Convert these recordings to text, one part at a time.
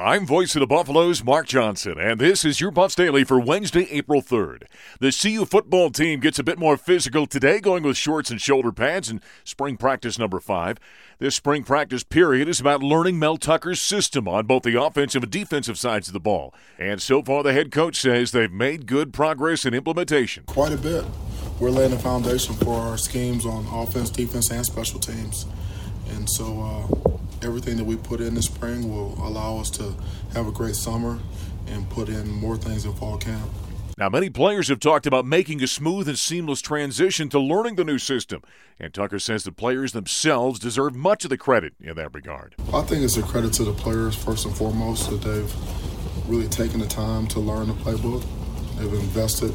I'm voice of the Buffaloes, Mark Johnson, and this is your Buffs Daily for Wednesday, April 3rd. The CU football team gets a bit more physical today, going with shorts and shoulder pads in spring practice number five. This spring practice period is about learning Mel Tucker's system on both the offensive and defensive sides of the ball. And so far, the head coach says they've made good progress in implementation. Quite a bit. We're laying the foundation for our schemes on offense, defense, and special teams. And so uh, everything that we put in this spring will allow us to have a great summer and put in more things in fall camp. Now, many players have talked about making a smooth and seamless transition to learning the new system. And Tucker says the players themselves deserve much of the credit in that regard. I think it's a credit to the players, first and foremost, that they've really taken the time to learn the playbook. They've invested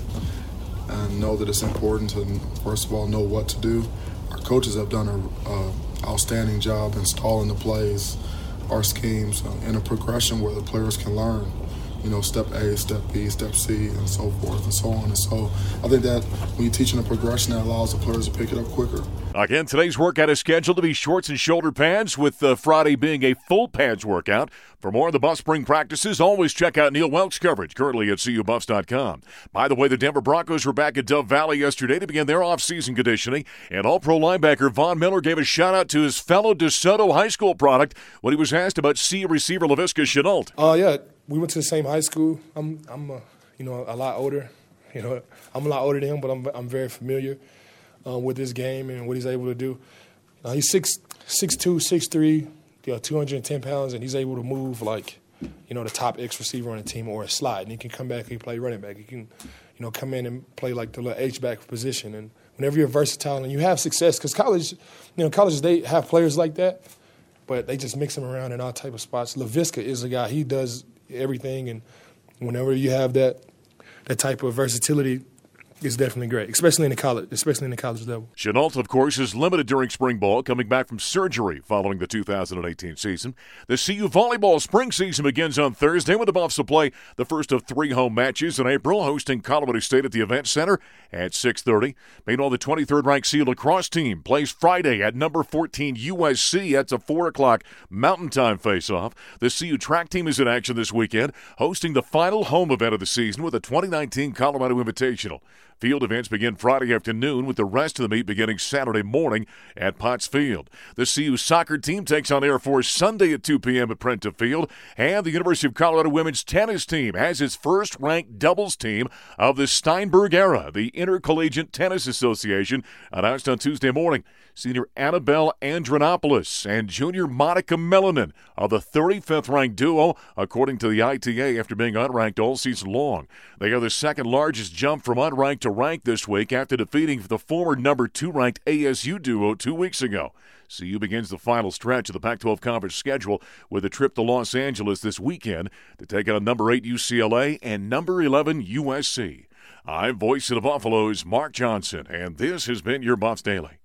and know that it's important to, first of all, know what to do. Our coaches have done an outstanding job installing the plays, our schemes, uh, in a progression where the players can learn you know, step A, step B, step C, and so forth and so on. And so I think that when you're teaching a progression, that allows the players to pick it up quicker. Again, today's workout is scheduled to be shorts and shoulder pads, with uh, Friday being a full pads workout. For more of the Buff spring practices, always check out Neill Woelk's coverage, currently at CUBuffs.com. By the way, the Denver Broncos were back at Dove Valley yesterday to begin their off-season conditioning, and All-Pro linebacker Von Miller gave a shout-out to his fellow DeSoto High School product when he was asked about CU receiver Laviska Shenault. Oh, uh, yeah we went to the same high school. I'm I'm you know a lot older. You know I'm a lot older than him, but I'm I'm very familiar uh, with this game and what he's able to do. Uh, he's six six two, six three, you know, 210 pounds, and he's able to move like you know the top X receiver on the team or a slide. And he can come back, and play running back. He can you know come in and play like the little H back position. And whenever you're versatile and you have success, because college, you know, colleges they have players like that, but they just mix them around in all type of spots. Laviska is a guy. He does everything. And whenever you have that that type of versatility, is definitely great, especially in the college, especially in the college level. Shenault, of course, is limited during spring ball, coming back from surgery following the 2018 season. The CU volleyball spring season begins on Thursday with the Buffs to play the first of three home matches in April, hosting Colorado State at the Event Center at 6:30. Meanwhile, the 23rd-ranked CU lacrosse team plays Friday at number 14 USC. That's a four o'clock Mountain Time face-off. The CU track team is in action this weekend, hosting the final home event of the season with the 2019 Colorado Invitational. Field events begin Friday afternoon with the rest of the meet beginning Saturday morning at Potts Field. The CU soccer team takes on Air Force Sunday at 2 p.m. at Prentup Field. And the University of Colorado women's tennis team has its first ranked doubles team of the Steinberg era. The Intercollegiate Tennis Association announced on Tuesday morning. Senior Annabelle Andronopoulos and junior Monica Melanin are the 35th ranked duo, according to the ITA, after being unranked all season long. They are the second largest jump from unranked to ranked this week after defeating the former number two ranked ASU duo two weeks ago. CU begins the final stretch of the Pac 12 conference schedule with a trip to Los Angeles this weekend to take on number 8 UCLA and number 11 USC. I'm voice of the Buffaloes, Mark Johnson, and this has been your Buffs Daily.